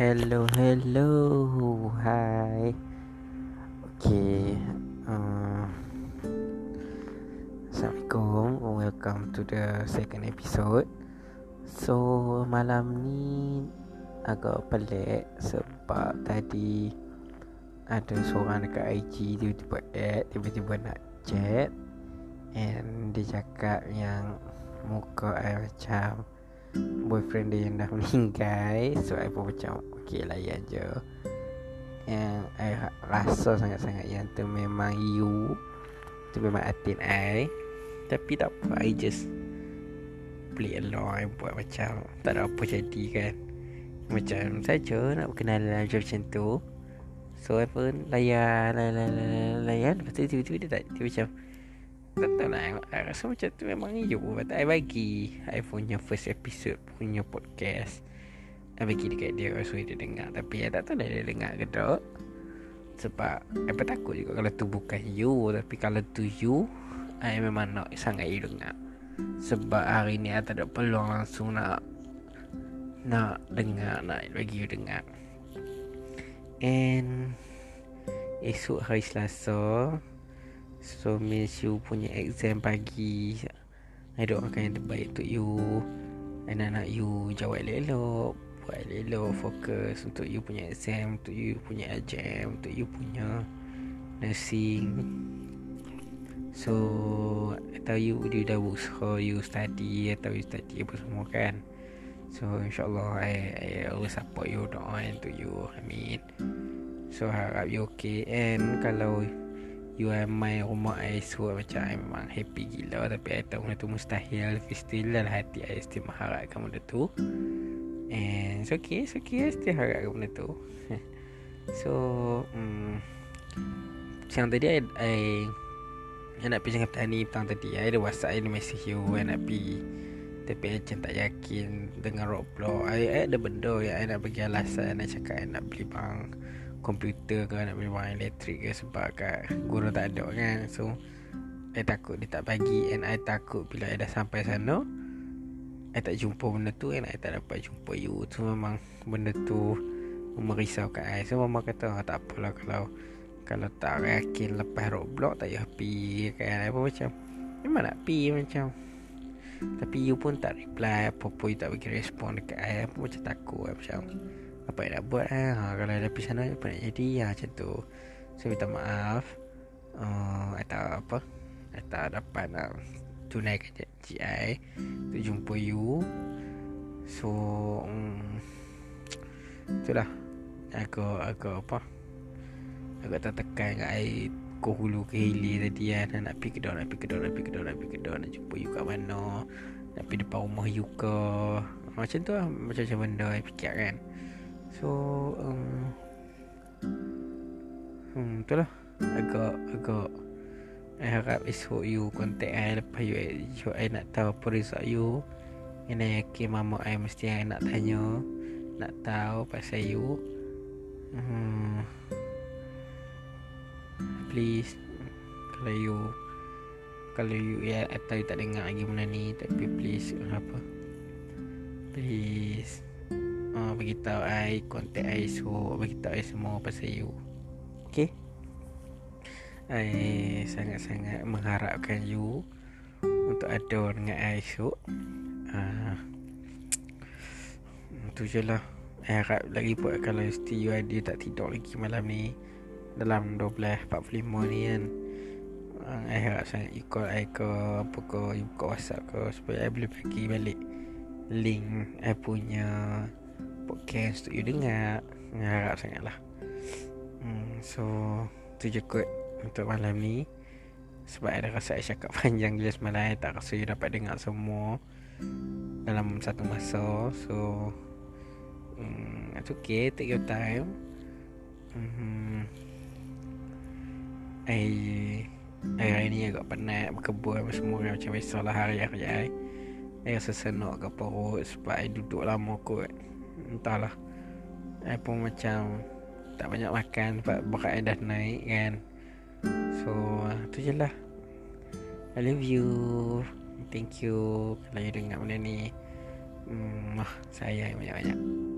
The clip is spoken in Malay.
Hello, hello. Hi. Okay. Uh, Assalamualaikum. Welcome to the second episode. So, malam ni agak pelik sebab tadi ada seorang dekat IG tiba-tiba add, tiba-tiba nak chat and dia cakap yang muka saya macam boyfriend dia yang dah meninggal. So I pun macam Okay layan je. Yang I rasa sangat-sangat Yang tu memang you Tu memang atin I. Tapi tak apa I just Play along I buat macam Tak ada apa jadi kan. Macam saja Nak berkenalan macam tu. So I pun layan Layan Layan, layan. Lepas tu tiba-tiba dia tak Dia macam tak tahu lah I rasa macam tu memang you Lepas I bagi. I punya first episode Punya podcast. I bagi dekat dia So dia dengar. Tapi I tak tahu lah dia dengar ke tak. Sebab I pun takut juga Kalau tu bukan you. Tapi kalau tu you I memang nak sangat you dengar. Sebab hari ni I tak ada peluang langsung nak Nak dengar Nak bagi you dengar. And Esok hari Selasa So means you punya exam pagi. I doakan yang terbaik untuk you. Anak-anak you jawab elok-elok Buat elok fokus untuk you punya exam Untuk you punya exam Untuk you punya nursing. So I you dia dah berusaha You study Atau you study apa semua kan. So insyaAllah I, I always support you Doa untuk you. Amin. So harap you okay. And kalau You are my rumah I So macam I memang happy gila Tapi I tahu benda tu mustahil. Tapi still dalam hati I Still mengharapkan benda tu. And it's okay It's okay I still harapkan benda tu. So um, Siang tadi I, I I nak pergi cakap petani petang tadi I ada whatsapp I ada message you I nak pergi. Tapi I macam tak yakin Dengan roadblock. I, I ada benda yang I nak bagi alasan I nak cakap I nak beli bang komputer ke nak beli barang elektrik ke sebab kat guru tak ada kan. So I takut dia tak bagi and I takut bila I dah sampai sana I tak jumpa benda tu and I tak dapat jumpa you. So memang benda tu merisaukan I. So mama kata oh, tak apalah kalau kalau tak yakin lepas roadblock tak payah pergi kan. Pun macam memang nak pergi macam. Tapi you pun tak reply apa-apa you tak bagi respon dekat I pun macam takut macam apa yang nak buat eh? ha, Kalau ada pergi sana Apa nak jadi? Ha, Macam tu. So minta maaf. Uh, tak apa. I tak dapat nak Tunaikan janji I. Untuk jumpa you. So um, Itulah. Aku Aku apa? Aku tak tekan kat I Kau hulu ke hilir tadi kan Nak pergi kedua Nak pergi kedua Nak pergi kedua Nak pergi kedua Nak jumpa you kat mana? Nak pergi depan rumah you ke? Macam tu lah. Macam-macam benda I fikir kan So um, hmm, Itulah Agak Agak I harap esok you contact I Lepas you, you I nak tahu apa result you. And I yakin mama I mesti I nak tanya Nak tahu pasal you. Hmm, Please Kalau you Kalau you ya, Atau you tak dengar lagi benda ni Tapi please Apa Please uh, beritahu I contact I so beritahu I semua pasal you. Okay I sangat-sangat mengharapkan you untuk ada dengan I esok. Uh, tu je lah. I harap lagi buat kalau mesti you ada tak tidur lagi malam ni dalam 12.45 ni kan. Uh, I harap sangat you call I ke apa ke you buka whatsapp ke supaya I boleh bagi balik link I punya podcast untuk you dengar. Harap sangat lah. Hmm, So Tu je kot Untuk malam ni. Sebab ada rasa saya cakap panjang gila semalam Tak rasa you dapat dengar semua Dalam satu masa. So hmm, It's okay Take your time. Hmm, I Hari ni agak penat Berkebun semua Macam biasa lah hari hari I. I rasa senok ke perut Sebab I duduk lama kot Entahlah. I pun macam Tak banyak makan Sebab berat dah naik kan. So Tu je lah. I love you. Thank you. Kalau you dengar benda ni hmm, Sayang banyak-banyak